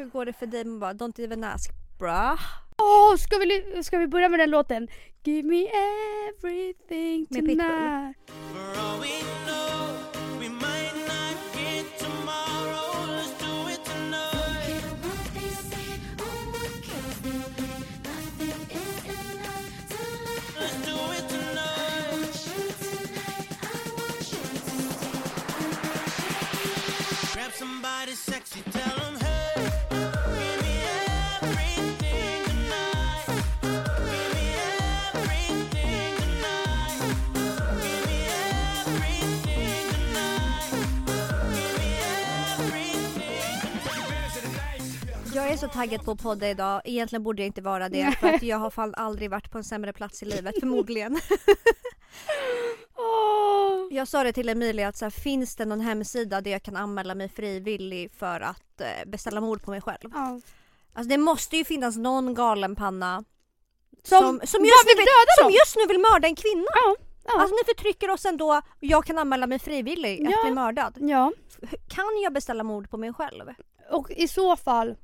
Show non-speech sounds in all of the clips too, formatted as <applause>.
Hur går det för dig? Man bara, don't even ask bruh. Åh, ska, vi, ska vi börja med den låten? Give me everything Med Pitbull. Så taggad på att podda idag. Egentligen borde jag inte vara det för att jag har fan aldrig varit på en sämre plats i livet förmodligen. <laughs> Jag sa det till Emilia att så här, finns det någon hemsida där jag kan anmäla mig frivillig för att eh, beställa mord på mig själv? Ja. Alltså det måste ju finnas någon galenpanna Som, som, som, just, nu vill som dem. just nu vill mörda en kvinna. Ja. Ja. Alltså ni förtrycker oss ändå jag kan anmäla mig frivillig att Ja. bli mördad. ja. Kan jag beställa mord på mig själv? Och i så fall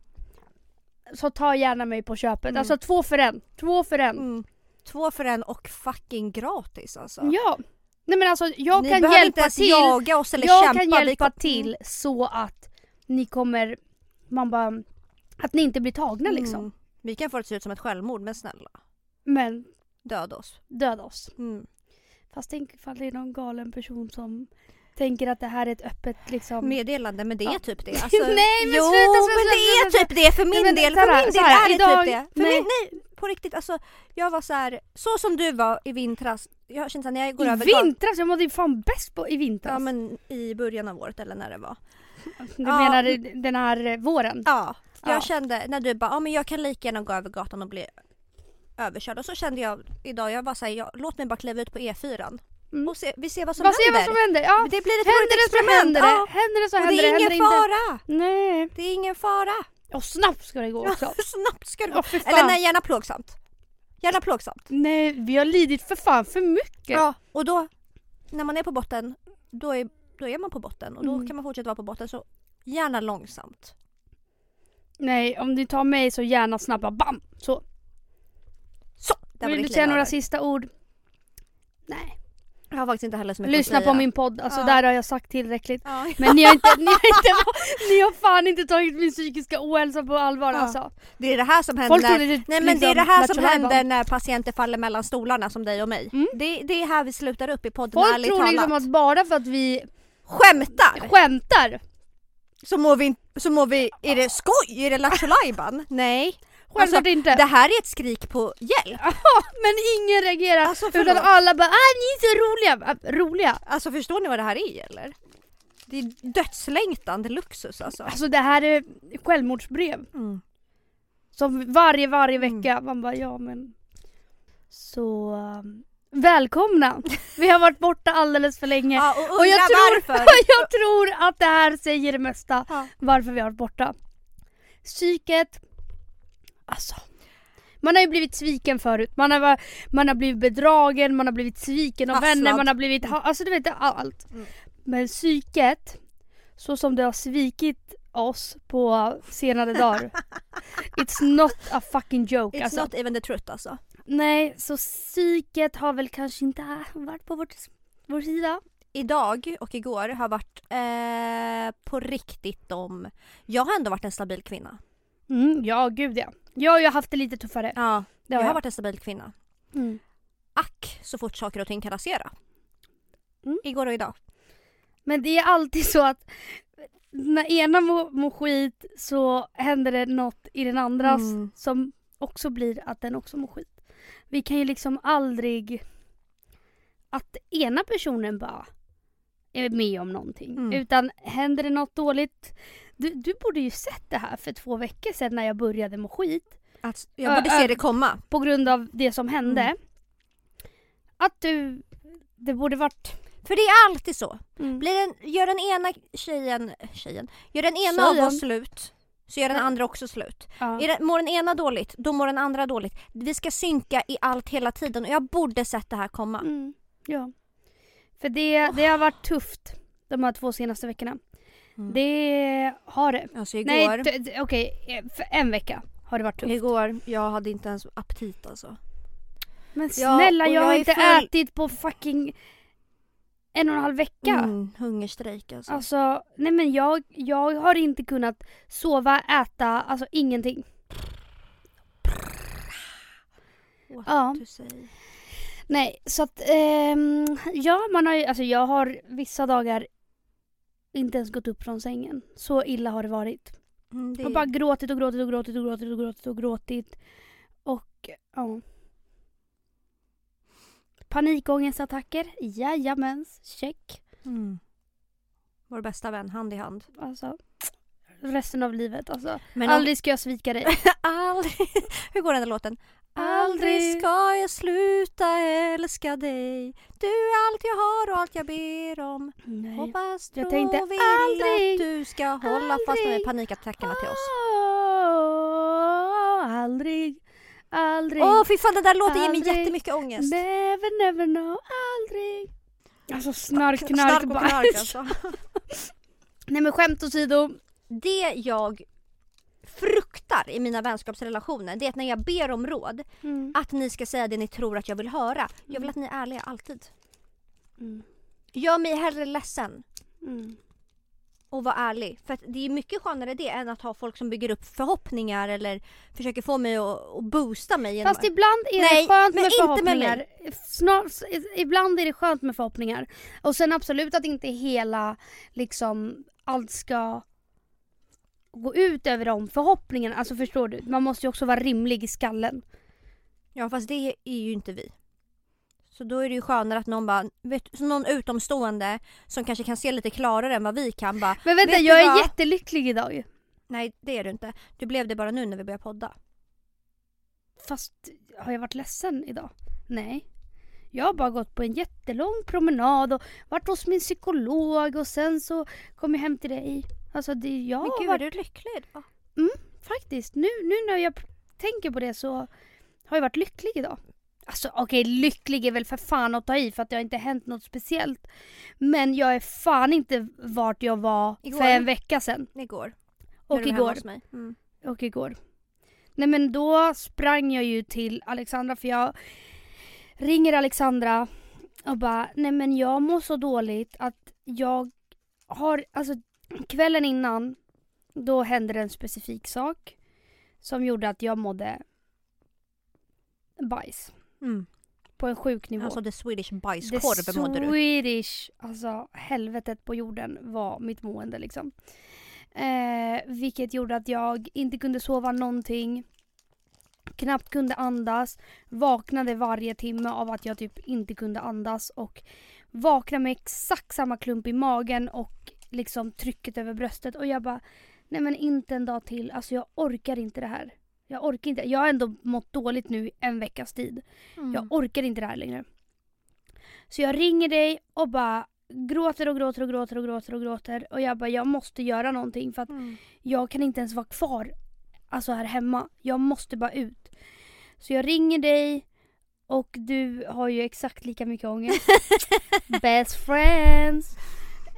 så ta gärna mig på köpet. Mm. Alltså två för en. Två för en. Mm. Två för en och fucking gratis alltså. Ja. Nej men alltså jag Ni kan behöver inte hjälpa ens till. jaga oss eller Jag kämpa. kan vi hjälpa kom- till så att ni kommer, man bara, att ni inte blir tagna liksom. Mm. Vi kan få det att se ut som ett självmord men snälla. Men Döda oss. döda oss. Mm. Fast tänk ifall det är någon galen person som tänker att det här är ett öppet liksom... Meddelande men det är Ja. typ det. <laughs> Alltså, Nej, men jo, sluta, sluta, men det är sluta, typ det för min men del. För min del är det idag- typ det. För nej. Min, nej, på riktigt alltså. Jag var så här, så som du var i vintras. Jag kände så här, när jag går I över gatan- vintras? Jag mådde ju fan bäst på i vintras. Ja men i början av året eller när det var. du ja. menar den här eh, våren? Ja, jag Ja. kände när du bara, ja men jag kan lika gärna gå över gatan och bli överkörd. Och så kände jag idag, jag var såhär, låt mig bara kliva ut på E4. Mm. Och se, vi ser vad som se händer. vad som händer. Ja. Det blir ett Händer det så experiment. händer det. Ja. Händer det så händer det är det. ingen händer fara. Inte. Nej. Det är ingen fara. Och snabbt ska det gå också. <laughs> Snabbt ska det gå. Fan. Eller nej, gärna plågsamt. Gärna plågsamt. Nej, vi har lidit för fan för mycket. Ja, och då när man är på botten, då är, då är man på botten och då Mm. kan man fortsätta vara på botten. Så gärna långsamt. Nej, om du tar mig så gärna snabbt. bara Bam! Så. Så! Vill du säga några sista ord? Nej. Jag har faktiskt inte heller så mycket Lyssna att säga. på min podd. Alltså Ja. där har jag sagt tillräckligt. Ja. Men ni har inte, ni har inte, <laughs> ni har fan inte tagit min psykiska ohälsa på allvar Ja. alltså. Det är det här som händer när, det Nej men det är det liksom här som händer när patienter faller mellan stolarna som dig och mig. Mm. Det, det är här vi slutar upp i podden Folk tror talat. liksom att bara för att vi Skämtar! skämtar, Så mår vi, så mår vi, är det skoj? Är det Lattjo? Nej. Alltså, inte. Det här är ett skrik på hjälp. <laughs> men ingen reagerar. Alltså, utan alla bara ah, ni är så roliga. Roliga. Alltså förstår ni vad det här är eller? Det är dödslängtan deluxus alltså. Alltså det här är självmordsbrev. Mm. Som varje, varje Mm. vecka. Man bara ja men. Så um, välkomna. <laughs> Vi har varit borta alldeles för länge. Ja, och, Och jag tror, <laughs> jag tror att det här säger det mesta Ja. varför vi har varit borta. Psyket, alltså. Man har ju blivit sviken förut. Man har, man har blivit bedragen, man har blivit sviken av Hasslad. vänner, man har blivit, alltså du vet allt. Mm. Men psyket, så som det har svikit oss på senare dagar. <laughs> It's not a fucking joke It's alltså. not even the truth alltså. Nej, så psyket har väl kanske inte varit på vårt, vår sida. Idag och igår har varit eh, på riktigt om... Jag har ändå varit en stabil kvinna. Mm, ja, gud ja. Jag har ju haft det lite tuffare. Ja, Det jag har har jag. varit en stabil kvinna. Mm. Ack så fort saker och ting kan rasera. Mm. Igår och idag. Men det är alltid så att när ena mår, mår skit så händer det något i den andras Mm. som också blir att den också mår skit. Vi kan ju liksom aldrig att ena personen bara med om någonting. Mm. Utan händer det något dåligt du, du borde ju sett det här för två veckor sedan när jag började må skit. Att jag borde Ö- se det komma. På grund av det som hände. Mm. Att du... Det borde varit... För det är alltid så. Mm. Blir den, gör den ena tjejen, tjejen, gör den ena av Tjejen. oss slut så gör den andra också slut. Ja. Är det, mår den ena dåligt, då mår den andra dåligt. Vi ska synka i allt hela tiden och jag borde sett det här komma. Mm, ja. För det, det har varit tufft de här två senaste veckorna. Mm. Det har det. Alltså igår, Nej, t- t- okej. eh, för en vecka har det varit tufft. igår, jag hade inte ens aptit alltså. Men Ja, snälla, och jag jag har inte full- ätit på fucking en och en halv vecka. Mm, hungerstrejk alltså. Alltså, nej men jag, jag har inte kunnat sova, äta, alltså ingenting. What ja. Nej, så att ehm, ja, man har ju, alltså jag har vissa dagar inte ens gått upp från sängen. Så illa har det varit. Mm, det Och bara gråtit och gråtit och gråtit och gråtit och gråtit och gråtit. Och ja. Panikångestattacker, jajamens, check. mm. Vår bästa vän, hand i hand. Alltså, resten av livet alltså. Men Aldrig ska jag svika dig. <laughs> aldrig... Hur går den där låten? Aldrig. Aldrig ska jag sluta älska dig Du är allt jag har och allt jag ber om Nej. Hoppas, Jag tro tänkte vill aldrig, att du ska hålla fast med aldrig. panikattackerna till oss. Aldrig, aldrig. Åh fy fan den där låten ger mig Aldrig. jättemycket ångest. Never, never know, aldrig. Alltså snark, knark, Snark och knark alltså. <laughs> Nej men skämt åsido. Det jag fruktar i mina vänskapsrelationer det är att när jag ber om råd Mm. att ni ska säga det ni tror att jag vill höra. Jag vill att ni är ärliga alltid. Mm. Gör mig hellre ledsen Mm. och var ärlig. För det är mycket skönare det än att ha folk som bygger upp förhoppningar eller försöker få mig att, boosta mig. genom- Fast ibland är Nej, det skönt med inte med förhoppningar. Snar, ibland är det skönt med förhoppningar. Och sen absolut att inte hela, liksom, allt ska gå ut över de förhoppningarna. Alltså förstår du? Man måste ju också vara rimlig i skallen. Ja fast det är ju inte vi. Så då är det ju skönare att någon bara, vet, så någon utomstående som kanske kan se lite klarare än vad vi kan bara Men vänta, jag är vad? jättelycklig idag. Nej det är du inte. Du blev det bara nu när vi började podda. Fast har jag varit ledsen idag? Nej. Jag har bara gått på en jättelång promenad och varit hos min psykolog och sen så kom jag hem till dig. Alltså det, jag Men gud varit, är du lycklig idag? faktiskt, nu, nu när jag tänker på det så har jag varit lycklig idag. Alltså okej, lycklig är väl för fan att ta i för att det har inte hänt något speciellt. Men jag är fan inte vart jag var Igår. för en vecka sedan. Igår. Och hemma igår. hos mig. Mm. och igår. Nej men då sprang jag ju till Alexandra för jag ringer Alexandra och bara nej men jag mår så dåligt att jag har, alltså kvällen innan då hände det en specifik sak som gjorde att jag mådde bajs Mm. på en sjuk nivå. Alltså the Swedish The bajskorv mådde du. Swedish, alltså helvetet på jorden var mitt mående liksom. Eh, vilket gjorde att jag inte kunde sova någonting. Knappt kunde andas. Vaknade varje timme av att jag typ inte kunde andas och vaknade med exakt samma klump i magen och liksom trycket över bröstet och jag bara nej men inte en dag till. Alltså jag orkar inte det här. Jag orkar inte. Jag har ändå mått dåligt nu en veckas tid. Mm. Jag orkar inte det här längre. Så jag ringer dig och bara gråter och gråter och gråter och gråter och gråter. Och jag bara, jag måste göra någonting för att Mm. jag kan inte ens vara kvar alltså här hemma. Jag måste bara ut. Så jag ringer dig och du har ju exakt lika mycket ångest. <laughs> Best friends!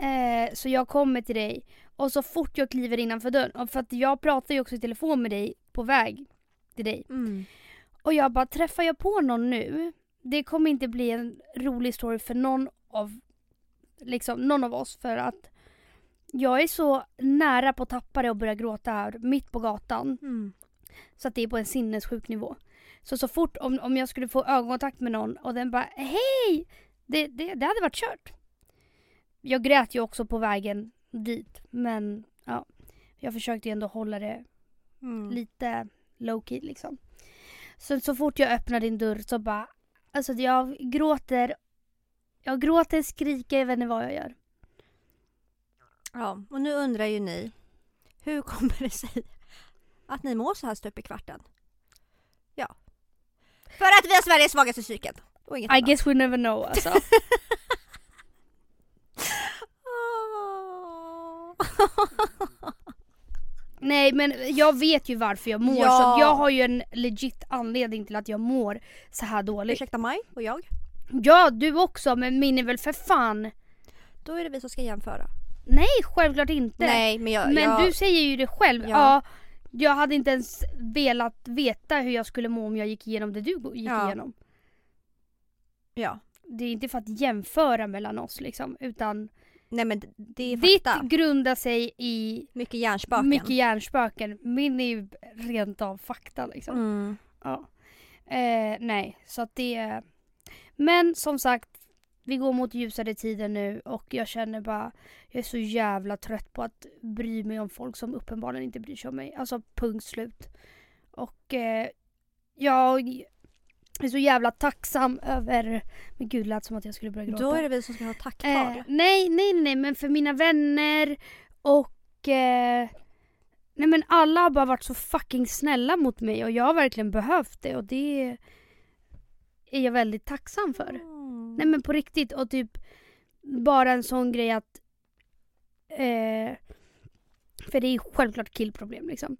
Eh, så jag kommer till dig och så fort jag kliver innanför dörren, för att jag pratar ju också i telefon med dig på väg till dig. Mm. Och jag bara, träffar jag på någon nu, det kommer inte bli en rolig story för någon av, liksom, någon av oss för att jag är så nära på att tappa det och börja gråta här mitt på gatan. Mm. Så att det är på en sinnessjuk nivå. Så så fort om, om jag skulle få ögonkontakt med någon och den bara hej! Det, det, det hade varit kört. Jag grät ju också på vägen dit men ja, jag försökte ju ändå hålla det Mm. lite low key liksom. Så, så fort jag öppnar din dörr så bara, alltså jag gråter, jag gråter, skriker, jag vet inte vad jag gör. Ja, och nu undrar ju ni, hur kommer det sig att ni mår så här stup i kvarten? Ja. För att vi har Sveriges svagaste psyken. I annat. guess we never know alltså. <laughs> <laughs> Nej men jag vet ju varför jag mår Ja. så att jag har ju en legit anledning till att jag mår så här dåligt. Ursäkta mig och jag. Ja du också men min är väl för fan. Då är det vi som ska jämföra. Nej, självklart inte. Nej men jag... Men jag, du säger ju det själv. Ja. Ja. jag hade inte ens velat veta hur jag skulle må om jag gick igenom det du gick Ja. igenom. Ja. Det är inte för att jämföra mellan oss liksom, utan Nej men det är ditt fakta. grundar sig i Mycket hjärnspöken. mycket hjärnspöken. Min är ju rent av fakta liksom. Mm. Ja. Eh, nej, så att det... Men som sagt, vi går mot ljusare tider nu och jag känner bara, jag är så jävla trött på att bry mig om folk som uppenbarligen inte bryr sig om mig. Alltså punkt slut. Och eh, jag är så jävla tacksam över, men gud lät som att jag skulle börja gråta. Då är det vi som ska ha tacktal. Eh, nej, nej, nej, men för mina vänner och... Eh, nej men alla har bara varit så fucking snälla mot mig och jag har verkligen behövt det och det är jag väldigt tacksam för. Mm. Nej men på riktigt och typ bara en sån grej att... Eh, för det är självklart killproblem liksom.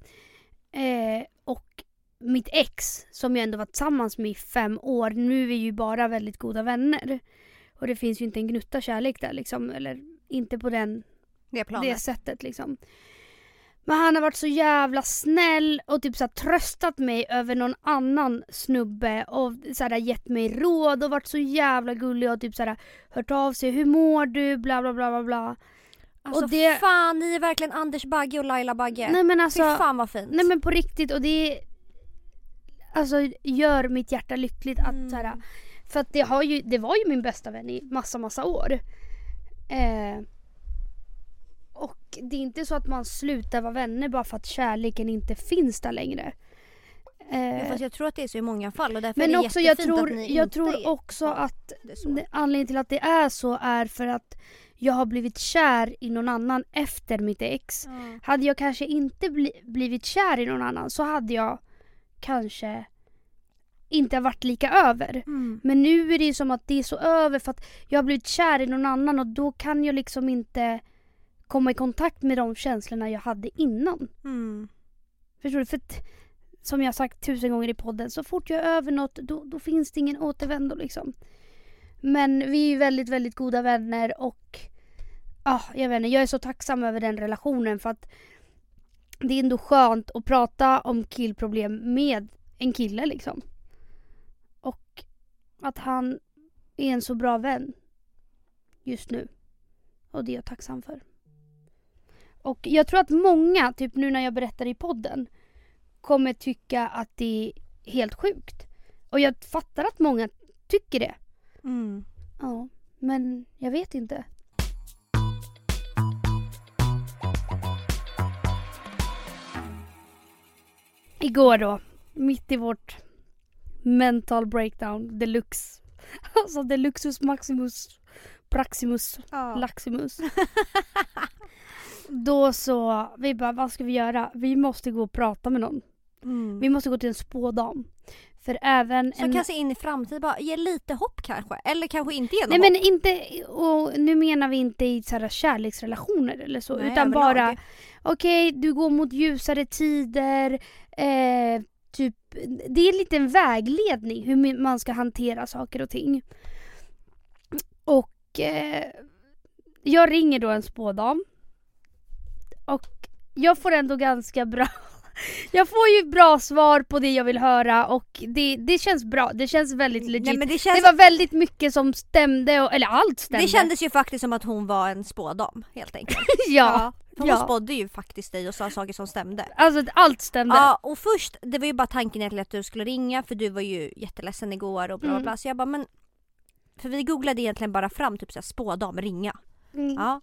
Eh, och mitt ex som jag ändå var tillsammans med i fem år, nu är vi ju bara väldigt goda vänner. Och det finns ju inte en gnutta kärlek där liksom, eller inte på den, det planet. det sättet liksom. Men han har varit så jävla snäll och typ så här, tröstat mig över någon annan snubbe och så här, gett mig råd och varit så jävla gullig och typ så här, hört av sig. Hur mår du? Bla bla bla bla bla. Alltså och det- fan, ni är verkligen Anders Bagge och Laila Bagge. Nej men Fy alltså. fan vad fint. Nej men på riktigt och det Alltså gör mitt hjärta lyckligt att Mm. så här, För att det, har ju, det var ju min bästa vän i massa massa år. Eh, och det är inte så att man slutar vara vänner bara för att kärleken inte finns där längre. Ja, Eh, fast jag tror att det är så i många fall och därför är men det också jag tror, att ni jag inte tror är också att är anledningen till att det är så är för att jag har blivit kär i någon annan efter mitt ex. Ja. Hade jag kanske inte bli, blivit kär i någon annan så hade jag kanske inte varit lika över. Mm. Men nu är det ju som att det är så över för att jag har blivit kär i någon annan och då kan jag liksom inte komma i kontakt med de känslorna jag hade innan. Mm. Förstår du? För att, som jag har sagt tusen gånger i podden, så fort jag är över något då, då finns det ingen återvändo liksom. Men vi är ju väldigt, väldigt goda vänner och ah, jag vet inte, jag är så tacksam över den relationen för att det är ändå skönt att prata om killproblem med en kille liksom. Och att han är en så bra vän just nu. Och det är jag tacksam för. Och jag tror att många, typ nu när jag berättar i podden, kommer tycka att det är helt sjukt. Och jag fattar att många tycker det. Mm. Ja, men jag vet inte. Igår då, mitt i vårt mental breakdown deluxe. <laughs> Alltså deluxus maximus praximus Ja. laximus. <laughs> Då så, vi bara vad ska vi göra? Vi måste gå och prata med någon. Mm. Vi måste gå till en spådam. För även Som en... kan se in i framtiden, bara ge lite hopp kanske. Eller kanske inte ge Nej något men inte, och nu menar vi inte i så här kärleksrelationer eller så. hopp. Nej, utan bara, okej du går mot ljusare tider. Eh, typ, det är en vägledning hur man ska hantera saker och ting. Och eh, jag ringer då en spådam. Och jag får ändå ganska bra <laughs> Jag får ju bra svar på det jag vill höra och det, det känns bra. Det känns väldigt legit. Nej, det, Det känns, var väldigt mycket som stämde, och, eller allt stämde. det kändes ju faktiskt som att hon var en spådam helt enkelt. <laughs> ja. För hon Ja. spådde ju faktiskt dig och sa saker som stämde. Alltså allt stämde. Ja och först, det var ju bara tanken egentligen att du skulle ringa för du var ju jätteledsen igår och bla bla Mm. bla. Så jag bara men... För vi googlade egentligen bara fram typ såhär spådam, ringa. Mm. Ja.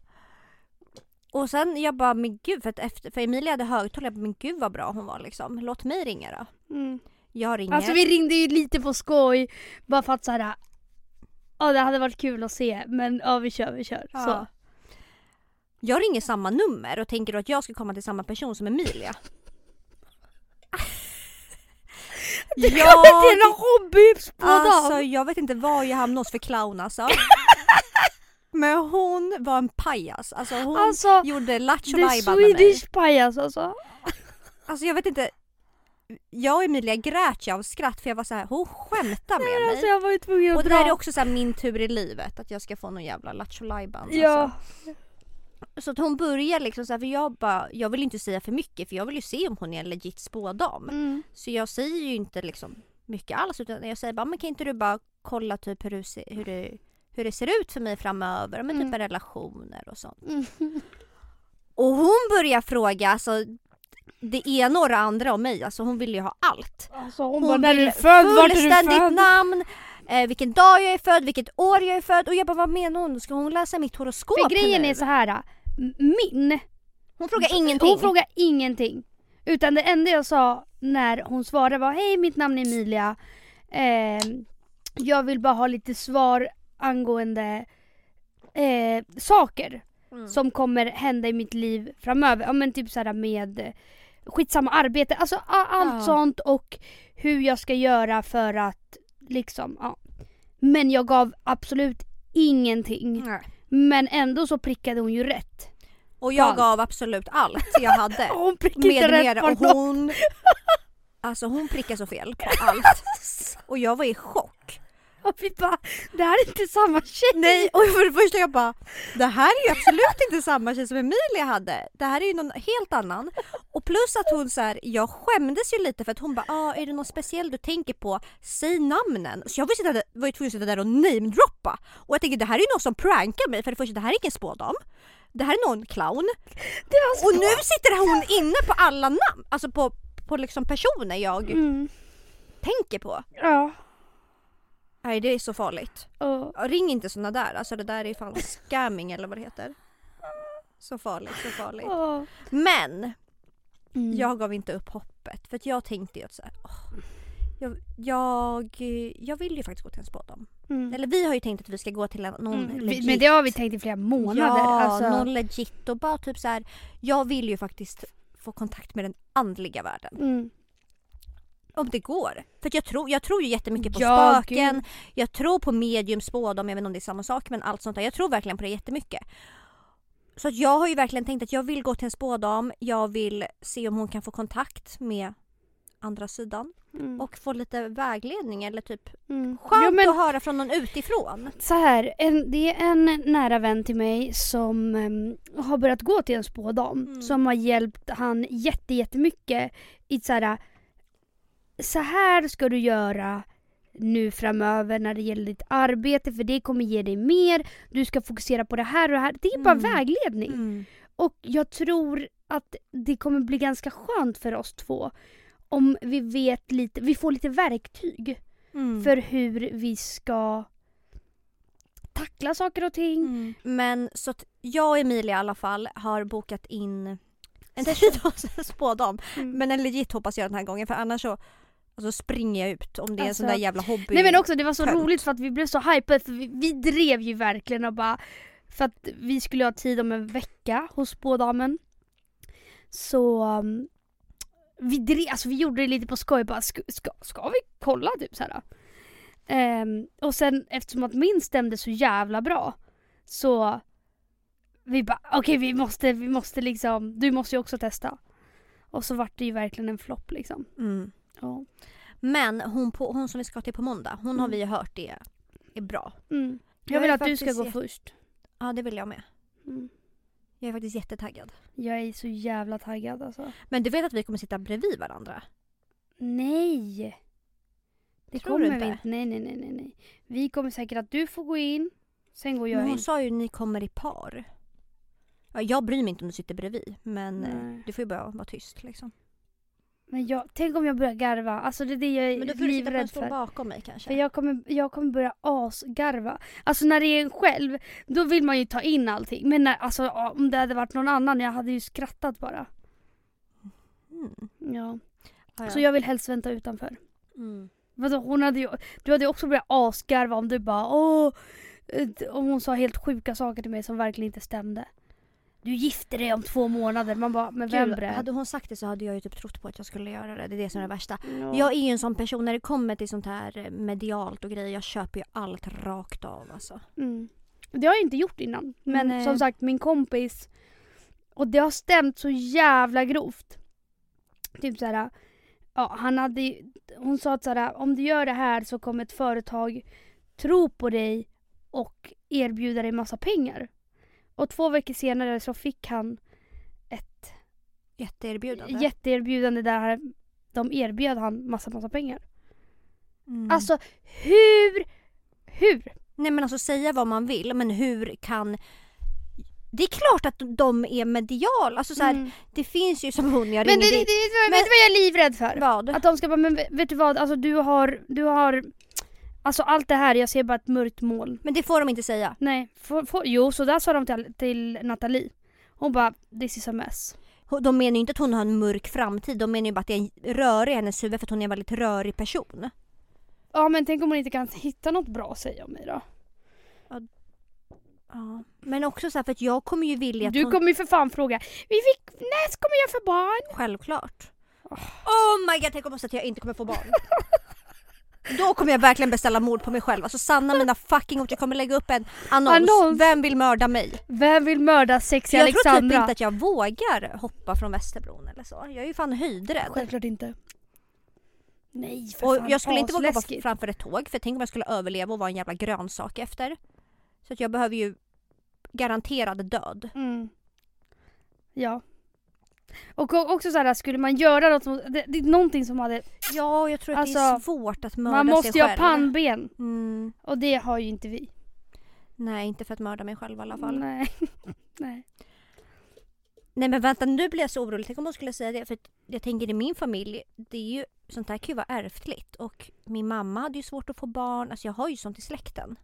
Och sen jag bara men gud för att efter, för Emilia hade högtalare, men gud vad bra hon var liksom. Låt mig ringa då. Mm. Jag ringer. Alltså vi ringde ju lite på skoj. Bara för att såhär... Ja det hade varit kul att se men ja vi kör, vi kör. Ja. Så. Jag ringer samma nummer och tänker då att jag ska komma till samma person som Emilia. <laughs> Det är en hobbyspådam! Alltså jag vet inte vad jag hamnade hos för clown alltså. <laughs> Men hon var en pajas. Alltså hon Alltså, gjorde lattjo the lajban med mig. Swedish pajas alltså. Alltså jag vet inte. Jag och Emilia grät ju av skratt för jag var så här, hon skämtar med mig. Alltså jag var ju tvungen att och det dra. där är också så här min tur i livet att jag ska få någon jävla lattjo lajban. Ja. Alltså. Så att hon börjar liksom så här, för jag bara, jag vill inte säga för mycket för jag vill ju se om hon är en legit spådam. Mm. Så jag säger ju inte liksom mycket alls utan jag säger bara, men kan inte du bara kolla typ hur, du se, hur, det, hur det ser ut för mig framöver, men typ Mm. relationer och sånt. Mm. <laughs> Och hon börjar fråga alltså det ena och det andra om mig, alltså hon vill ju ha allt. Alltså hon, Hon bara, när är du född? Vart är du född? namn, eh, vilken dag jag är född, vilket år jag är född och jag bara vad menar hon? Ska hon läsa mitt horoskop För grejen nu? är så här. Min, Hon frågar ingenting. hon frågar ingenting. Utan det enda jag sa när hon svarade var Hej mitt namn är Emilia. Ehm, jag vill bara ha lite svar angående eh, saker Mm. som kommer hända i mitt liv framöver. Ja men typ såhär med eh, skitsamma arbete, alltså allt Ja. sånt och hur jag ska göra för att liksom, ja. Men jag gav absolut ingenting. Nej. Men ändå så prickade hon ju rätt. Och jag Allt. gav absolut allt jag <laughs> hade. Hon prickade med rätt mera. på Och hon... Alltså hon prickade så fel på <laughs> allt. Och jag var i chock. <laughs> Och vi bara, det här är inte samma tjej. Nej, och för det första jag bara, det här är ju absolut inte samma tjej som Emilia hade. Det här är ju någon helt annan. Och plus att hon så här, jag skämdes ju lite för att hon bara, ah, är det något speciellt du tänker på? Säg namnen. Så jag var, sitta där, var ju tvungen att sitta där och namedroppa. Och jag tänker det här är ju någon som prankar mig. För det första, det här är ingen spådam. Det här är någon clown. Det var så... Och nu sitter hon inne på alla namn, alltså på, på liksom personer jag Mm, tänker på. ja. Nej det är så farligt. Ja, Ring inte såna där, alltså det där är fan scamming eller vad det heter. Så farligt, så farligt. och, Men mm. jag gav inte upp hoppet för att jag tänkte ju att så här, åh, jag, jag, jag vill ju faktiskt gå till en spådam. Mm. Eller vi har ju tänkt att vi ska gå till någon Mm. legit. Men det har vi tänkt i flera månader. Ja, alltså. någon legit och bara typ så här. jag vill ju faktiskt få kontakt med den andliga världen. Om det går. För jag tror, jag tror ju jättemycket på Ja, spöken, gud. jag tror på medium, spådom, jag vet inte om det är samma sak men allt sånt där. Jag tror verkligen på det jättemycket. Så att jag har ju verkligen tänkt att jag vill gå till en spådam, jag vill se om hon kan få kontakt med andra sidan Mm. och få lite vägledning eller typ mm. skönt Jo, men att höra från någon utifrån. så här, en, det är en nära vän till mig som em, har börjat gå till en spådam. Mm. Som har hjälpt han jätte, jättemycket i så här. Så här ska du göra nu framöver när det gäller ditt arbete för det kommer ge dig mer. Du ska fokusera på det här och det här. Det är bara Mm. vägledning. Och jag tror att det kommer bli ganska skönt för oss två om vi vet lite, vi får lite verktyg Mm. för hur vi ska tackla saker och ting. Mm. Men så att jag och Emilia i alla fall har bokat in en tid hos en spådam. Mm. Men en legit hoppas jag den här gången för annars så alltså springer jag ut om det är en sån Alltså, där jävla hobby. Nej men också det var så tönt. roligt för att vi blev så hypade för vi, vi drev ju verkligen och bara för att vi skulle ha tid om en vecka hos spådamen. Så um, vi, drev, alltså vi gjorde det lite på skoj bara ska, ska, ska vi kolla typ så här. Ehm, och sen eftersom att min stämde så jävla bra så vi bara okej vi måste, vi måste liksom, du måste ju också testa. Och så vart det ju verkligen en flopp liksom. Mm. Ja. Men hon, på, hon som vi ska till på måndag, hon har Mm. vi ju hört det är bra. Mm. Jag Jag vill är att du ska faktiskt gå först. Ja det vill jag med. Mm. Jag är faktiskt jättetaggad. Jag är så jävla taggad alltså. Men du vet att vi kommer sitta bredvid varandra? Nej! Det Tror du kommer inte? vi inte. Nej, nej, nej, nej, nej. Vi kommer säkert att du får gå in, sen går jag Men hon in. sa ju ni kommer i par. Ja, jag bryr mig inte om du sitter bredvid men eh, Nej. du får ju bara vara tyst liksom. Men jag, tänk om jag börjar garva. Alltså det är det jag Men är då får du sitta på en livrädd stol för. bakom mig kanske. För jag kommer, jag kommer börja asgarva. Alltså när det är en själv, då vill man ju ta in allting. Men när, alltså, om det hade varit någon annan, jag hade ju skrattat bara. Mm. Ja. Ja, ja. Så jag vill helst vänta utanför. Mm. Vadå, hon hade ju, du hade ju också börjat asgarva om du bara åh. eh, Om hon sa helt sjuka saker till mig som verkligen inte stämde. Du gifter dig om två månader. Man bara, men vem bre? hade hon sagt det så hade jag ju typ trott på att jag skulle göra det. Det är det som är det värsta. Ja. Jag är ju en sån person när det kommer till sånt här eh, medialt och grejer. Jag köper ju allt rakt av alltså. Mm. Det har jag inte gjort innan. Men Nej. som sagt min kompis. Och det har stämt så jävla grovt. Typ såhär. Ja, han hade Hon sa att såhär, om du gör det här så kommer ett företag tro på dig och erbjuda dig massa pengar. Och två veckor senare så fick han ett Jätteerbjudande. jätteerbjudande där de erbjöd han massa, massa pengar. Mm. Alltså hur, hur? Nej men alltså säga vad man vill men hur kan det är klart att de är medial. Alltså så här, Mm. Det finns ju som hon jag Men ringer det, det, det, Men- vet du vad jag är livrädd för? Vad? Att de ska bara, men vet du vad, alltså du har, du har, alltså allt det här, jag ser bara ett mörkt moln. Men det får de inte säga. Nej, får, får, jo så där sa de till, till Nathalie. Hon bara, this is a mess. De menar ju inte att hon har en mörk framtid. De menar ju bara att det är en rörig i hennes huvud för att hon är en väldigt rörig person. Ja men tänk om hon inte kan hitta något bra att säga om mig då. Ja. Men också så här, för att jag kommer ju vilja att Du hon... kommer ju för fan fråga, vi fick, när man göra för barn? Självklart. Oh my god, tänk om jag säger att jag inte kommer få barn. <laughs> Då kommer jag verkligen beställa mord på mig själv. Alltså sanna mina fucking ord, jag kommer lägga upp en annons. Annons. Vem vill mörda mig? Vem vill mörda sexy Jag tror typ Alexandra? inte att jag vågar hoppa från Västerbron eller så. Jag är ju fan höjdrädd. Självklart inte. Nej för Och fan, jag skulle inte våga hoppa framför ett tåg för tänk om jag skulle överleva och vara en jävla grönsak efter. Så att jag behöver ju garanterad död. Mm. Ja. Och också så här, skulle man göra något som, det, det är någonting som hade, Ja, jag tror att det är Alltså, svårt att mörda man måste sig ju ha själv. pannben. Mm. Och det har ju inte vi. Nej, inte för att mörda mig själv i alla fall. Nej. <laughs> Nej. Nej men vänta, nu blir jag så orolig. Tänk om hon skulle säga det. För jag tänker i min familj, det är ju, sånt här kan ju vara ärftligt. Och min mamma hade ju svårt att få barn. Alltså jag har ju sånt i släkten.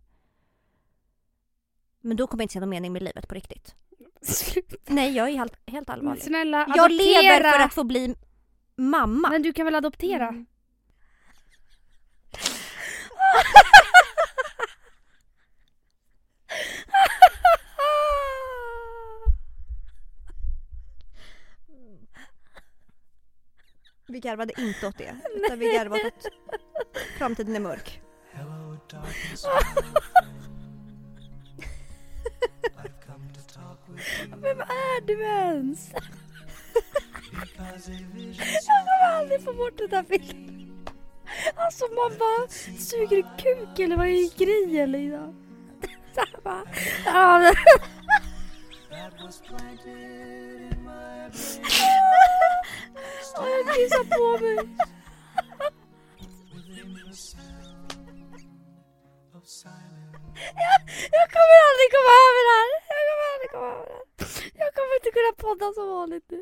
Men då kommer jag inte se någon mening med livet på riktigt. <laughs> Nej, jag är helt, helt allvarlig. snälla, Jag lever för att få bli mamma. Men du kan väl adoptera? Mm. <laughs> Vi garvade inte åt det. Utan vi garvade åt att framtiden är mörk. Hello, darkness, <laughs> Vem är du ens? Jag kommer aldrig få bort den där bilden. Alltså man bara suger kuk eller vad är grejen liksom? Såhär bara, ja, jag kissar på mig. silence. Jag kommer aldrig komma över det här. Jag kommer aldrig komma över det här. Jag kommer inte kunna podda som vanligt nu.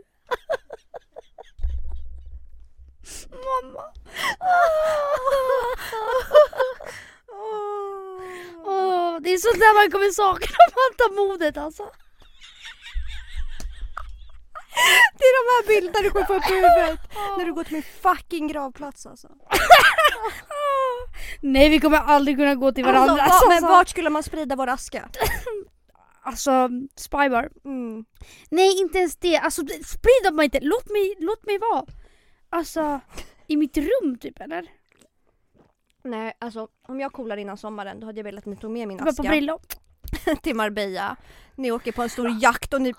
Mamma. Oh, det är sånt där man kommer sakna om man tar modet alltså. Det är de här bilderna du kommer få upp i huvudet. När du går till min fucking gravplats alltså. Nej vi kommer aldrig kunna gå till varandra. Alltså, va, men alltså. vart skulle man sprida vår aska? alltså spybar. Mm. Nej inte ens det. Alltså sprid dem inte. Låt mig, låt mig vara. Alltså i mitt rum typ eller? Nej, alltså om jag coolar innan sommaren då hade jag velat att ni tog med min Bara på aska bröllop. <laughs> till Marbella. Ni åker på en stor jakt och ni...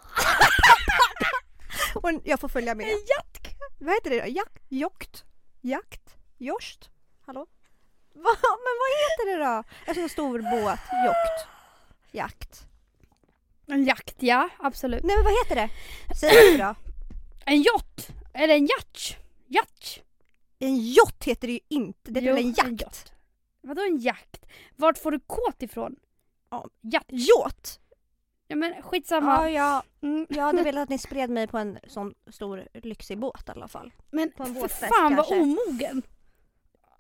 <laughs> och jag får följa med. Jakt. Vad heter det då? Jakt? Jokt? Jakt? Jorst? Hallå? Va? Men vad heter det då? En sån stor båt. Jokt. Jakt. En jakt ja, absolut. Nej men vad heter det? Säg det då. En yacht. Eller en yacht. Yacht. En jott heter det ju inte. Det är Jo, väl en en jakt? yacht. Vadå en jakt? Vart får du kåt ifrån? Ja. Yacht. Jåt? Ja men Ja, skitsamma. ja, Mm. jag hade velat <laughs> att ni spred mig på en sån stor lyxig båt i alla fall. Men på en för båtfest fan vad kanske. omogen.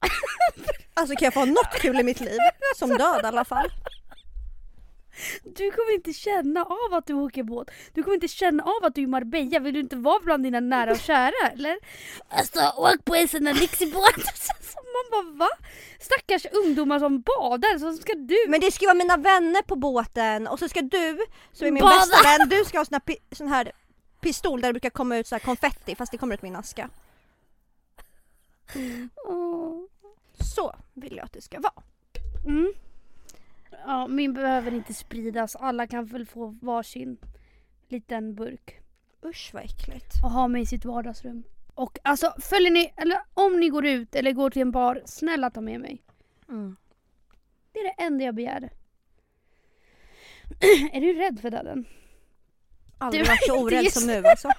<laughs> Alltså kan jag få ha något kul i mitt liv? Som död i alla fall. Du kommer inte känna av att du åker båt. Du kommer inte känna av att du är i Marbella. Vill du inte vara bland dina nära och kära eller? Alltså åk på en sån här lyxig båt. <laughs> Så Man bara va? Stackars ungdomar som badar, så ska du... Men det ska ju vara mina vänner på båten och så ska du, som är min Bada. bästa vän, du ska ha sån här, sån här pistol där det brukar komma ut så här konfetti fast det kommer ut min aska. Åh. Så vill jag att det ska vara. Mm. Ja, min behöver inte spridas. Alla kan väl få varsin liten burk Usch vad äckligt. och ha med i sitt vardagsrum. Och alltså följer ni, eller om ni går ut eller går till en bar, snälla ta med mig. Mm. Det är det enda jag begär. <clears throat> är du rädd för döden? Aldrig varit så orädd som nu alltså.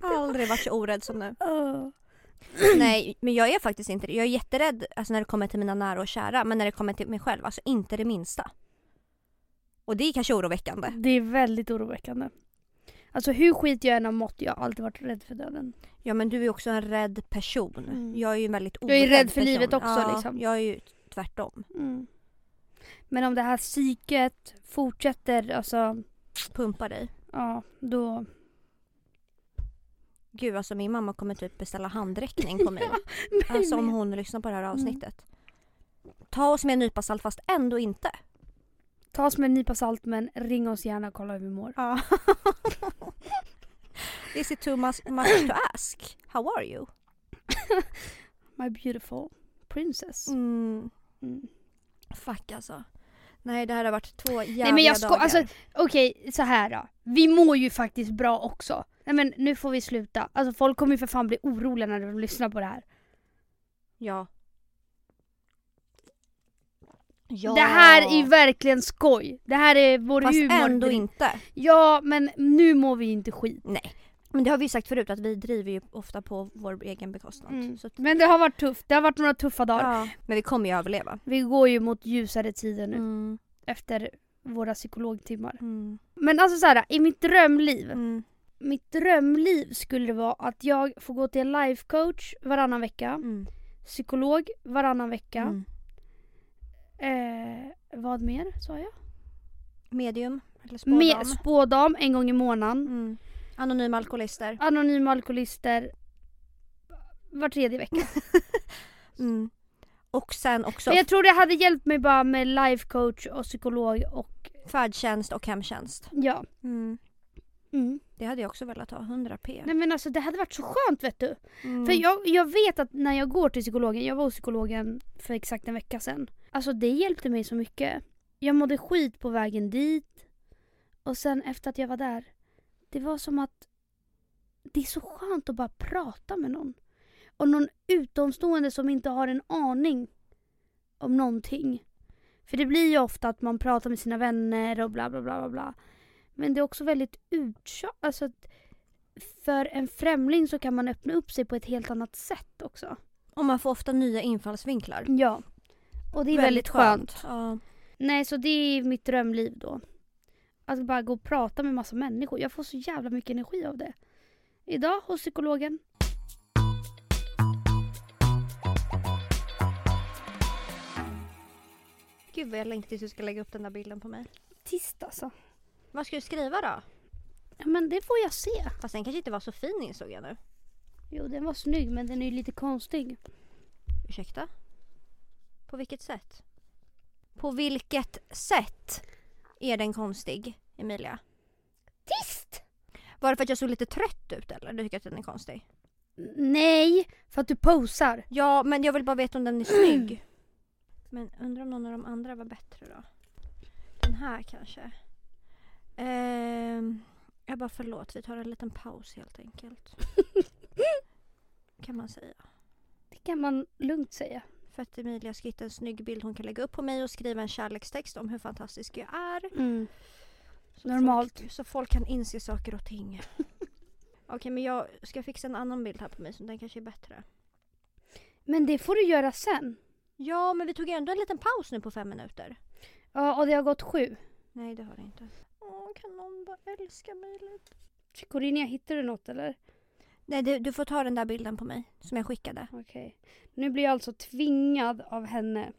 Aldrig varit så orädd som nu. <laughs> <clears throat> Nej, men jag är faktiskt inte det. Jag är jätterädd alltså, när det kommer till mina nära och kära. Men när det kommer till mig själv, alltså inte det minsta. Och det är kanske oroväckande. Det är väldigt oroväckande. Alltså hur skit jag än har mått, jag har alltid varit rädd för döden. Ja men du är också en rädd person. Mm. Jag är ju en väldigt Jag är orädd rädd för person. livet också, ja, liksom. Jag är ju tvärtom. Mm. Men om det här psyket fortsätter, alltså, Pumpar dig. ja, då... Gud alltså min mamma kommer typ beställa handräckning på mig. <laughs> Alltså om hon lyssnar på det här avsnittet. Ta oss med en nypa salt fast ändå inte. Ta oss med en nypa salt men ring oss gärna och kolla hur vi mår. Ja. <laughs> Is it too much, much to ask? How are you? <laughs> My beautiful princess. Mm, Mm. fuck alltså. Nej det här har varit två jävliga Nej men jag sko- dagar. alltså okej så här då. Vi mår ju faktiskt bra också. Nej men nu får vi sluta. Alltså folk kommer ju för fan bli oroliga när de lyssnar på det här. Ja. Ja. Det här är verkligen skoj. Det här är vår Fast humor. ändå inte. Ja men nu mår vi inte skit. Nej. Men det har vi ju sagt förut att vi driver ju ofta på vår egen bekostnad. Mm. Så att, Men det har varit tufft. Det har varit några tuffa dagar. ja. Men vi kommer ju överleva. Vi går ju mot ljusare tider nu Mm. efter våra psykologtimmar. Mm. Men alltså så här, i mitt drömliv. Mm. Mitt drömliv skulle vara att jag får gå till en life coach varannan vecka. Mm. Psykolog varannan vecka. Mm. Eh, vad mer sa jag? Medium eller spådam. Med spådam en gång i månaden. Mm. Anonyma alkoholister. Anonyma alkoholister var tredje vecka. <laughs> Mm. Och sen också Men jag tror det hade hjälpt mig bara med life coach och psykolog och färdtjänst och hemtjänst. ja. Mm. Det hade jag också velat ha, 100 p. Nej men alltså det hade varit så skönt vet du. Mm. För jag, jag vet att när jag går till psykologen, jag var hos psykologen för exakt en vecka sedan. Alltså det hjälpte mig så mycket. Jag mådde skit på vägen dit. Och sen efter att jag var där. Det var som att det är så skönt att bara prata med någon. Och någon utomstående som inte har en aning om någonting. För det blir ju ofta att man pratar med sina vänner och bla bla bla bla bla. Men det är också väldigt uttjatat. Alltså, för en främling så kan man öppna upp sig på ett helt annat sätt också. Och man får ofta nya infallsvinklar. Ja. Och det är väldigt, skönt. Ja. Nej, så det är mitt drömliv då. Att bara gå och prata med massa människor. Jag får så jävla mycket energi av det. Idag hos psykologen. Gud vad jag längtar tills du ska lägga upp den där bilden på mig. Tisdag alltså. Vad ska du skriva då? Ja, men det får jag se. Fast den kanske inte var så fin insåg jag nu. Jo, den var snygg men den är ju lite konstig. Ursäkta? På vilket sätt? På vilket sätt är den konstig, Emilia? Tyst! Var det för att jag såg lite trött ut eller? Du tycker att den är konstig? Nej, för att du posar. Ja, men jag vill bara veta om den är snygg. <clears throat> Men undrar om någon av de andra var bättre då? Den här kanske? Ehm, jag bara förlåt, vi tar en liten paus helt enkelt. <laughs> kan man säga. Det kan man lugnt säga. För att Emilia ska hitta en snygg bild hon kan lägga upp på mig och skriva en kärlekstext om hur fantastisk jag är. Mm. Så Normalt. Folk, så folk kan inse saker och ting. <laughs> Okej, men jag ska fixa en annan bild här på mig som den kanske är bättre. Men det får du göra sen. Ja, men vi tog ändå en liten paus nu på fem minuter. Ja, och det har gått sju. Nej, det har det inte. Åh, kan någon bara älska mig lite? Corinna, hittar du något eller? Nej, du, du får ta den där bilden på mig som jag skickade. Okej. Nu blir jag alltså tvingad av henne.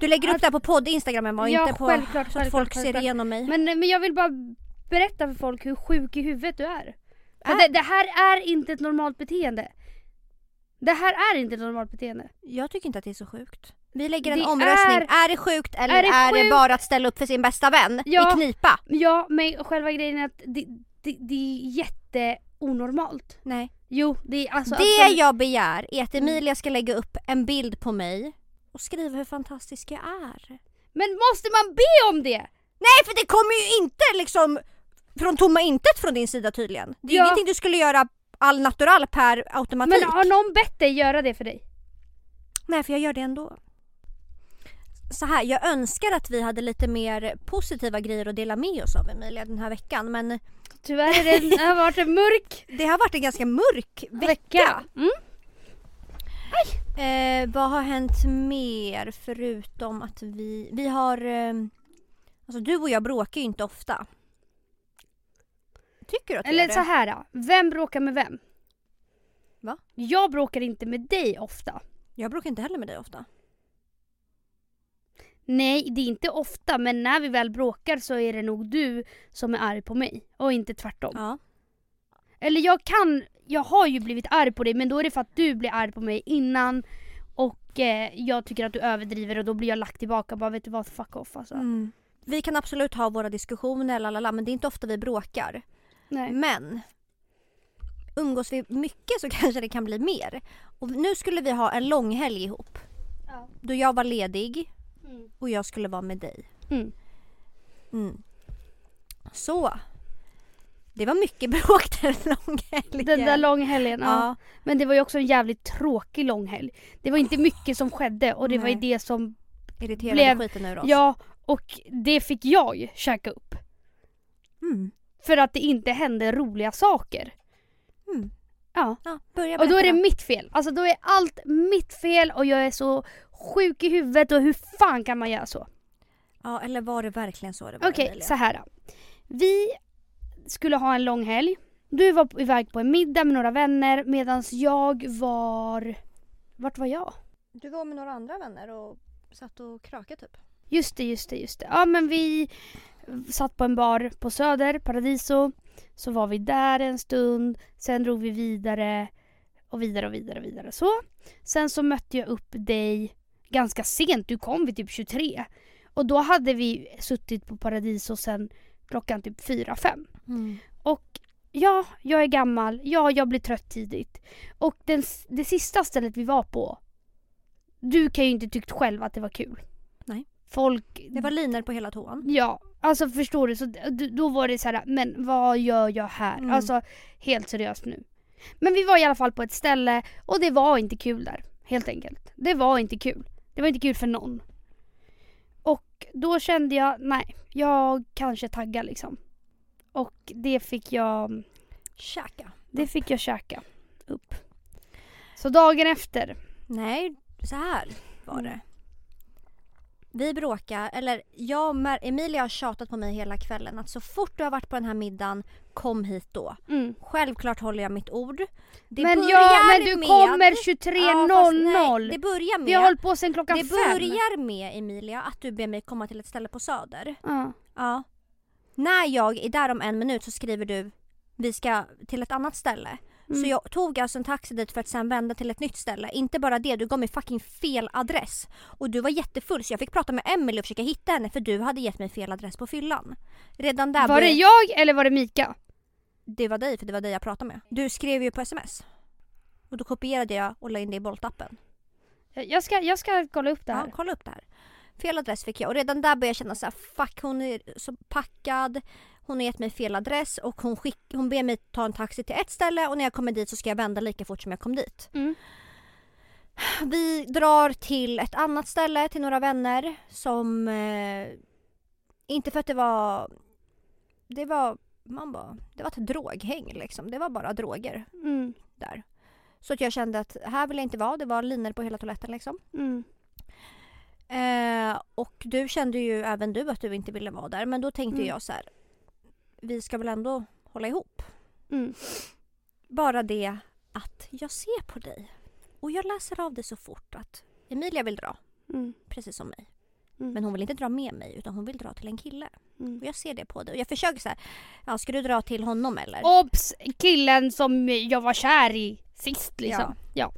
Du lägger upp det här på podd Instagramen och Ja, inte på självklart, så att självklart, folk ser självklart. igenom mig. Men, men jag vill bara berätta för folk hur sjuk i huvudet du är. För Är- det, det här är inte ett normalt beteende. Det här är inte ett normalt beteende. Jag tycker inte att det är så sjukt. Vi lägger en Det omröstning. är- Är, det sjukt eller Är är det det, sjukt? bara att ställa upp för sin bästa vän Ja. i knipa? Ja, men själva grejen är att det, det, det är jätteonormalt. Nej. Jo, det är alltså... det absolut- jag begär är att Emilia ska lägga upp en bild på mig och skriva hur fantastisk jag är. Men måste man be om det? Nej för det kommer ju inte liksom från tomma intet från din sida tydligen. Det är Ja. ingenting du skulle göra all natural per automatik. Men har någon bett dig göra det för dig? Nej för jag gör det ändå. Så här, jag önskar att vi hade lite mer positiva grejer att dela med oss av Emilia den här veckan men Tyvärr är det, <laughs> har varit en mörk Det har varit en ganska mörk vecka. vecka. Mm. Eh, vad har hänt mer förutom att vi, vi har... Eh, alltså du och jag bråkar ju inte ofta. Tycker du att Eller så här, då. vem bråkar med vem? Va? Jag bråkar inte med dig ofta. Jag bråkar inte heller med dig ofta. Nej, det är inte ofta men när vi väl bråkar så är det nog du som är arg på mig och inte tvärtom. Ja. Eller jag kan, jag har ju blivit arg på dig men då är det för att du blir arg på mig innan och eh, jag tycker att du överdriver och då blir jag lagt tillbaka bara vet du vad, fuck off alltså. Mm. Vi kan absolut ha våra diskussioner, lalala, men det är inte ofta vi bråkar. Nej. Men umgås vi mycket så <laughs> kanske det kan bli mer. Och nu skulle vi ha en långhelg ihop. Ja. Då jag var ledig Mm. och jag skulle vara med dig. Mm. Mm. Så. Det var mycket <laughs> bråk den långhelgen. Den där långhelgen, ja. ja. Men det var ju också en jävligt tråkig långhelg. Det var inte mycket som skedde och det var ju Nej. det som, Irriterade Blev- skiten ur oss. ja och det fick jag käka upp. Mm. För att det inte hände roliga saker. Mm. Ja. ja Och då är det mitt fel. Alltså då är allt mitt fel och jag är så sjuk i huvudet och hur fan kan man göra så? Ja, eller var det verkligen så det var Okej, Emilia? så här då. Vi skulle ha en lång helg. Du var iväg på en middag med några vänner medan jag var... Vart var jag? Du var med några andra vänner och satt och krökade typ. Just det, just det, just det. Ja men vi satt på en bar på Söder, Paradiso. Så var vi där en stund, sen drog vi vidare och vidare och vidare och vidare så. Sen så mötte jag upp dig ganska sent, du kom vid typ 23. Och då hade vi suttit på Paradiso sen klockan typ 4-5. Mm. Och ja, jag är gammal, ja jag blir trött tidigt. Och den, det sista stället vi var på, du kan ju inte tyckt själv att det var kul. Nej. Folk Det var liner på hela toan. Ja, alltså förstår du? Så då var det så här, men vad gör jag här? Mm. Alltså helt seriöst nu. Men vi var i alla fall på ett ställe och det var inte kul där. Helt enkelt. Det var inte kul. Det var inte kul för någon. Och då kände jag, nej, jag kanske taggar liksom. Och det fick jag, Käka. det fick jag käka upp. Så dagen efter, Nej, så här var Mm. det. Vi bråkar, eller jag och Mar- Emilia har tjatat på mig hela kvällen att så fort du har varit på den här middagen, kom hit då. mm. Självklart håller jag mitt ord. Det men, ja, men du med... kommer Ja, fast 23.00. nej, Det börjar med... Vi har hållit på sedan klockan det fem. börjar med Emilia att du ber mig komma till ett ställe på Söder. Ja. Ja. När jag är där om en minut så skriver du vi ska till ett annat ställe. Så Mm. jag tog alltså en taxi dit för att sen vända till ett nytt ställe. Inte bara det, du gav mig fucking fel adress. Och du var jättefull så jag fick prata med Emily och försöka hitta henne för du hade gett mig fel adress på fyllan. Redan där Var det jag eller var det Mika? Det var dig för det var dig jag pratade med. Du skrev ju på sms. Och då kopierade jag och la in det i boltappen. Jag ska, jag ska kolla upp det Ja, här. kolla upp det här. Fel adress fick jag och redan där började jag känna så här, fuck hon är så packad. Hon har gett mig fel adress och hon, skick, hon ber mig ta en taxi till ett ställe och när jag kommer dit så ska jag vända lika fort som jag kom dit. Mm. Vi drar till ett annat ställe till några vänner som... Eh, inte för att det var... Det var... Man bara, det var ett droghäng liksom. Det var bara droger Mm. där. Så att jag kände att här vill jag inte vara. Det var linor på hela toaletten liksom. Mm. Eh, och du kände ju även du att du inte ville vara där. Men då tänkte Mm. jag så här. Vi ska väl ändå hålla ihop. Mm. Bara det att jag ser på dig. Och jag läser av det så fort att Emilia vill dra. Mm. Precis som mig. Mm. Men hon vill inte dra med mig utan hon vill dra till en kille. Mm. Och jag ser det på dig. Och jag försöker så här. Ja, ska du dra till honom eller? Obs! Killen som jag var kär i sist liksom. Ja.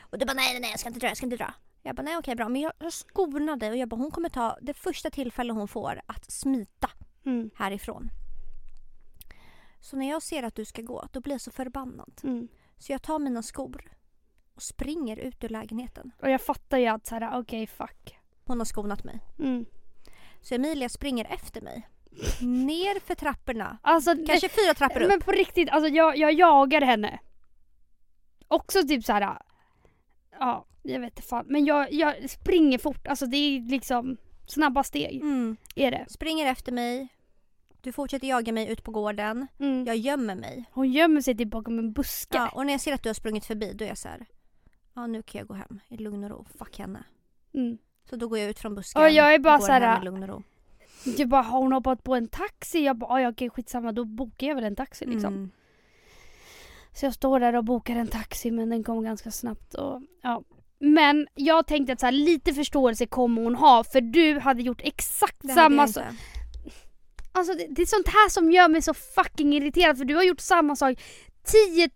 Och du bara nej, nej, nej, jag ska inte dra, jag ska inte dra. Jag bara nej, okej, bra. Men jag, jag skonar dig och jag bara hon kommer ta det första tillfälle hon får att smita Mm. härifrån. Så när jag ser att du ska gå, då blir jag så förbannad. Mm. Så jag tar mina skor och springer ut ur lägenheten. Och jag fattar ju att såhär, okej fuck. Hon har skonat mig. Mm. Så Emilia springer efter mig. Ner för trapporna. Alltså, Kanske fyra trappor upp. men på riktigt, alltså jag, jag jagar henne. Också typ såhär, ja jag vet inte fan. Men jag, jag springer fort, alltså det är liksom snabba steg Mm. är det. Springer efter mig. Du fortsätter jaga mig ut på gården. Mm. Jag gömmer mig. Hon gömmer sig typ bakom en buske. Ja, och när jag ser att du har sprungit förbi då är jag så här. Ja nu kan jag gå hem i lugn och ro. Fuck henne. Mm. Så då går jag ut från busken. Och jag är bara och går så här- hem i lugn och ro. Jag bara, har hon hoppat på en taxi? Jag bara, "Ah, ja okej skitsamma då bokar jag väl en taxi liksom. Mm. Så jag står där och bokar en taxi men den kom ganska snabbt och ja. Men jag tänkte att så här, lite förståelse kommer hon ha för du hade gjort exakt Det samma sak. Alltså det, det är sånt här som gör mig så fucking irriterad för du har gjort samma sak 10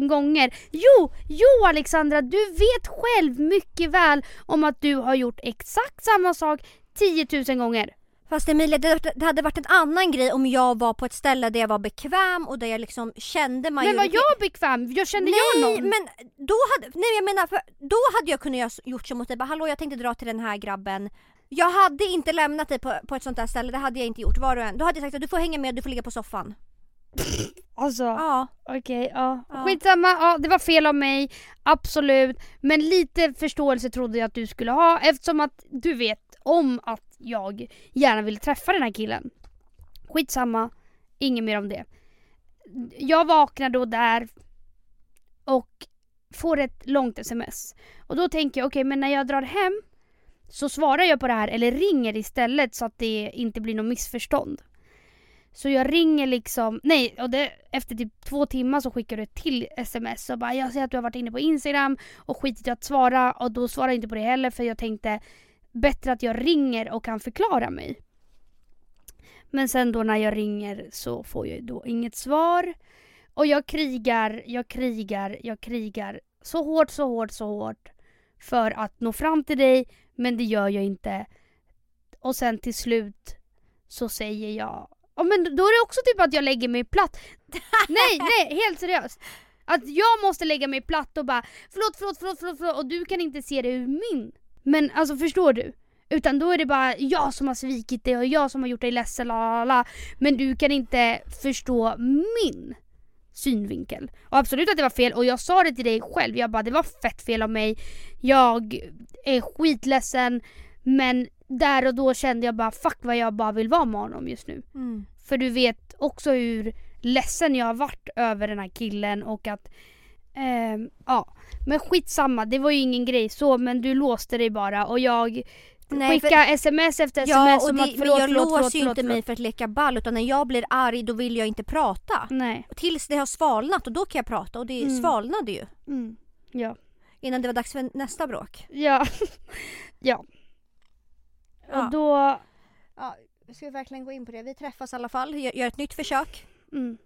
000 gånger. Jo, jo Alexandra, du vet själv mycket väl om att du har gjort exakt samma sak 10 000 gånger. Fast Emilia, det, hade varit en annan grej om jag var på ett ställe där jag var bekväm och där jag liksom kände Men var jag bekväm? Jag kände jag Nej, någon? men då hade, nej jag menar, för då hade jag kunnat gjort som mot dig, hallå jag tänkte dra till den här grabben. Jag hade inte lämnat dig på, på ett sånt där ställe, det hade jag inte gjort. Var du än. Då hade jag sagt att du får hänga med, du får ligga på soffan. <laughs> Alltså, Ja. okej, ja. Ja. Skitsamma, ja, det var fel av mig. Absolut. Men lite förståelse trodde jag att du skulle ha eftersom att du vet om att jag gärna vill träffa den här killen. Skitsamma, inget mer om det. Jag vaknar då där och får ett långt sms. Och då tänker jag, okej men när jag drar hem så svarar jag på det här eller ringer istället så att det inte blir något missförstånd. Så jag ringer liksom, nej och det, efter typ två timmar så skickar du ett till sms och bara jag ser att du har varit inne på Instagram och skitit i att svara och då svarar jag inte på det heller för jag tänkte bättre att jag ringer och kan förklara mig. Men sen då när jag ringer så får jag ju då inget svar. Och jag krigar, jag krigar, jag krigar så hårt, så hårt, så hårt för att nå fram till dig men det gör jag inte. Och sen till slut så säger jag Ja men då är det också typ att jag lägger mig platt. nej, nej, helt seriöst. Att jag måste lägga mig platt och bara förlåt, förlåt, förlåt, förlåt, förlåt och du kan inte se det ur min. Men alltså förstår du? Utan då är det bara jag som har svikit dig och jag som har gjort dig ledsen, la, la, la. Men du kan inte förstå min synvinkel. Och absolut att det var fel och jag sa det till dig själv. Jag bara det var fett fel av mig. Jag är skitledsen men där och då kände jag bara fuck vad jag bara vill vara med honom just nu. Mm. För du vet också hur ledsen jag har varit över den här killen och att ehm, ja, men skitsamma, det var ju ingen grej så men du låste dig bara och jag Nej, för- skickade sms efter sms Ja, och som det, att men förlåt, jag förlåt, låser ju inte mig för att leka ball utan när jag blir arg då vill jag inte prata. Nej. Tills det har svalnat och då kan jag prata och det Mm. svalnade ju. Mm. Ja. Innan det var dags för nästa bråk. Ja. ja. <laughs> Ja. Och då... Ja, ska vi verkligen gå in på det? Vi träffas i alla fall, gör, gör ett nytt försök. Mm.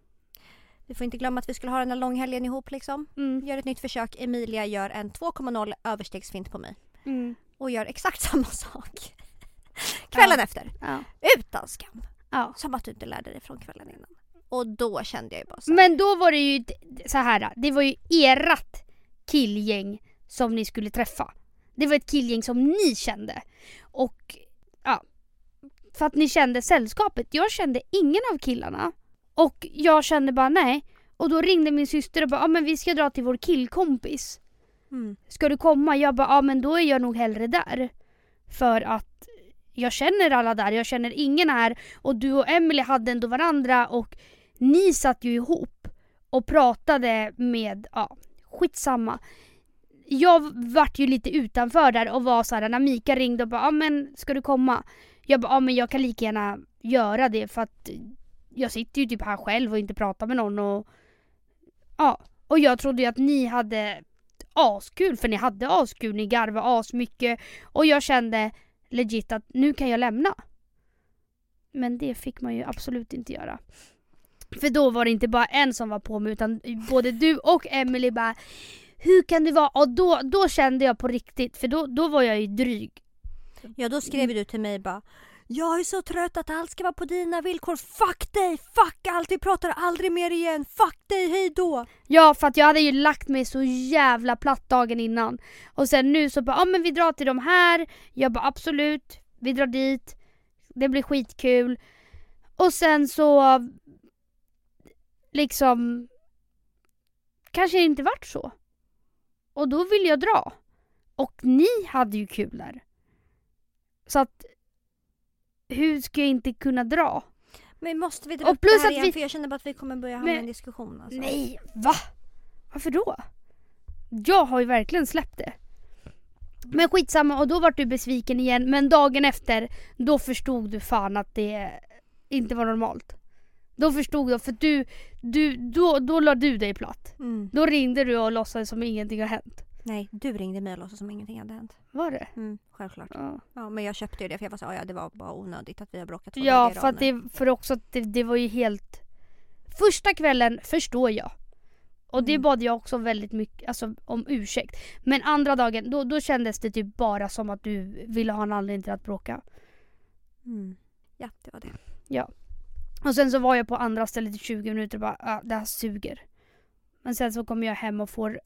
Vi får inte glömma att vi skulle ha den här långhelgen ihop liksom. Mm. Gör ett nytt försök. Emilia gör en 2,0 överstegsfint på mig. Mm. Och gör exakt <laughs> samma sak. Kvällen efter. Ja. Utan skam. ja. Som att du inte lärde dig från kvällen innan. Och då kände jag ju bara så här, Men då var det ju så här. det var ju erat killgäng som ni skulle träffa. Det var ett killgäng som ni kände. Och ja, för att ni kände sällskapet. Jag kände ingen av killarna. Och jag kände bara nej. Och då ringde min syster och bara, ja men vi ska dra till vår killkompis mm. Ska du komma? Jag bara, ja men då är jag nog hellre där. För att jag känner alla där, jag känner ingen här. Och du och Emily hade ändå varandra och ni satt ju ihop och pratade med, ja skitsamma. Jag vart ju lite utanför där och var så här när Mika ringde och bara, ja men ska du komma? Jag bara, ja men jag kan lika gärna göra det för att jag sitter ju typ här själv och inte pratar med någon och ja. Och jag trodde ju att ni hade askul för ni hade askul, ni garvade asmycket och jag kände legit att nu kan jag lämna. Men det fick man ju absolut inte göra. För då var det inte bara en som var på mig utan både du och Emily bara Hur kan du vara? Och då, då kände jag på riktigt för då, då var jag ju dryg. Ja då skrev du till mig bara jag är så trött att allt ska vara på dina villkor. Fuck dig! Fuck allt! Vi pratar aldrig mer igen. Fuck dig, hej då! Ja för att jag hade ju lagt mig så jävla platt dagen innan. Och sen nu så bara, ja men vi drar till de här. Jag bara absolut, vi drar dit. Det blir skitkul. Och sen så liksom kanske det inte vart så. Och då vill jag dra. Och ni hade ju kul där. Så att hur ska jag inte kunna dra? Men måste vi dra Och upp plus det här att igen? vi- För jag känner bara att vi kommer börja hamna i en diskussion. Alltså. Nej, va? Varför då? Jag har ju verkligen släppt det. Men skitsamma och då var du besviken igen men dagen efter då förstod du fan att det inte var normalt. Då förstod jag för du, du då, då la du dig platt. Mm. Då ringde du och låtsades som ingenting har hänt. Nej, du ringde mig och låtsades som ingenting hade hänt. Var det? Mm, självklart. Ja, Ja, men jag köpte ju det för jag var så ja det var bara onödigt att vi har bråkat två ja för att det, för också att det, det var ju helt... Första kvällen förstår jag. Och det Mm. bad jag också väldigt mycket alltså, om ursäkt. Men andra dagen då, då kändes det typ bara som att du ville ha en anledning till att bråka. Mm. Ja, det var det. Och sen så var jag på andra stället i 20 minuter och bara ah, det här suger. Men sen så kommer jag hem och får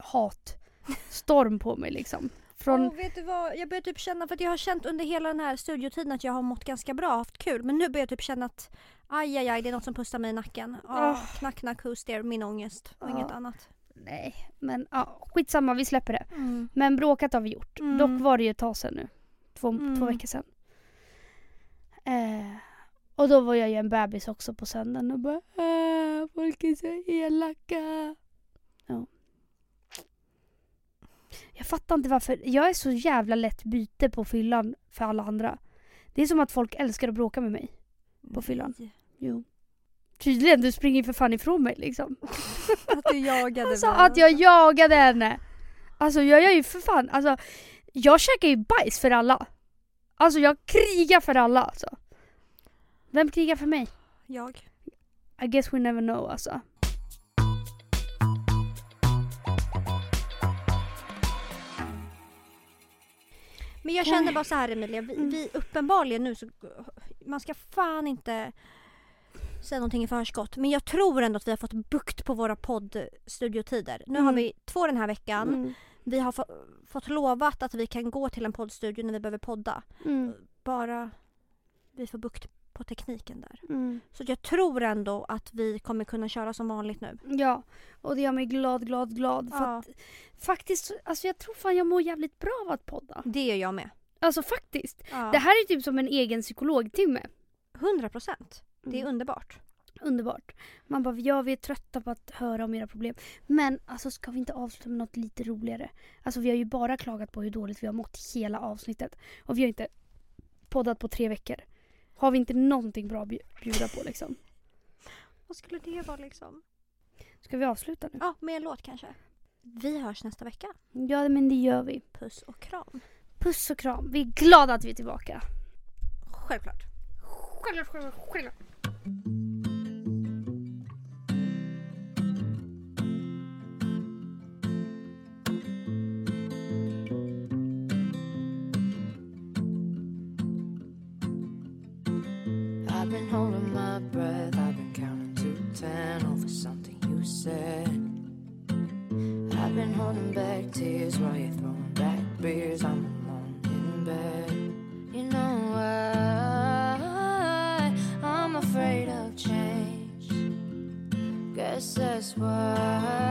hatstorm på mig liksom. Från, Åh, vet du vad? Jag börjar typ känna, för att jag har känt under hela den här studiotiden att jag har mått ganska bra, haft kul. Men nu börjar jag typ känna att aj, aj, aj, det är något som pustar mig i nacken. Oh, Åh. Knack, knack, who's there? Min ångest och Ja. inget annat. Nej men ja, skitsamma vi släpper det. Mm. Men bråkat har vi gjort. Mm. Dock var det ju ett tag sedan nu. Två, Mm. två veckor sedan. Eh, och då var jag ju en bebis också på söndagen och bara äh, folk är så elaka. Ja. Jag fattar inte varför. Jag är så jävla lätt byte på fyllan för alla andra. Det är som att folk älskar att bråka med mig. På fyllan. Nej. Jo. Tydligen, du springer för fan ifrån mig liksom. <laughs> Att du jagade Alltså mig. att jag jagade henne. Alltså jag gör ju för fan, alltså jag käkar ju bajs för alla. Alltså jag krigar för alla alltså. Vem krigar för mig? Jag. I guess we never know alltså. Men jag känner bara så här Emilia, vi, Mm. vi uppenbarligen nu så... Man ska fan inte säga någonting i förskott. Men jag tror ändå att vi har fått bukt på våra poddstudiotider. Nu har Mm. vi två den här veckan. Mm. Vi har få, fått lovat att vi kan gå till en poddstudio när vi behöver podda. Mm. Bara vi får bukt på tekniken där. Mm. Så jag tror ändå att vi kommer kunna köra som vanligt nu. Ja, och det gör mig glad, glad, glad. För Ja, att, faktiskt, alltså jag tror fan jag mår jävligt bra av att podda. det gör jag med. Alltså faktiskt. Ja. Det här är typ som en egen psykologtimme. 100 procent. Det är Mm. underbart. Underbart. Man bara, ja vi är trötta på att höra om era problem. Men alltså ska vi inte avsluta med något lite roligare? Alltså vi har ju bara klagat på hur dåligt vi har mått hela avsnittet. Och vi har inte poddat på tre veckor. Har vi inte någonting bra att bju- bjuda på liksom? Vad skulle det vara liksom? Ska vi avsluta nu? Ja, med en låt kanske. Vi hörs nästa vecka. Ja men det gör vi. Puss och kram. Puss och kram. Vi är glada att vi är tillbaka. Självklart. Självklart, självklart, självklart. I've been holding back tears while you're throwing back beers. I'm alone in bed. You know why I'm afraid of change. Guess that's why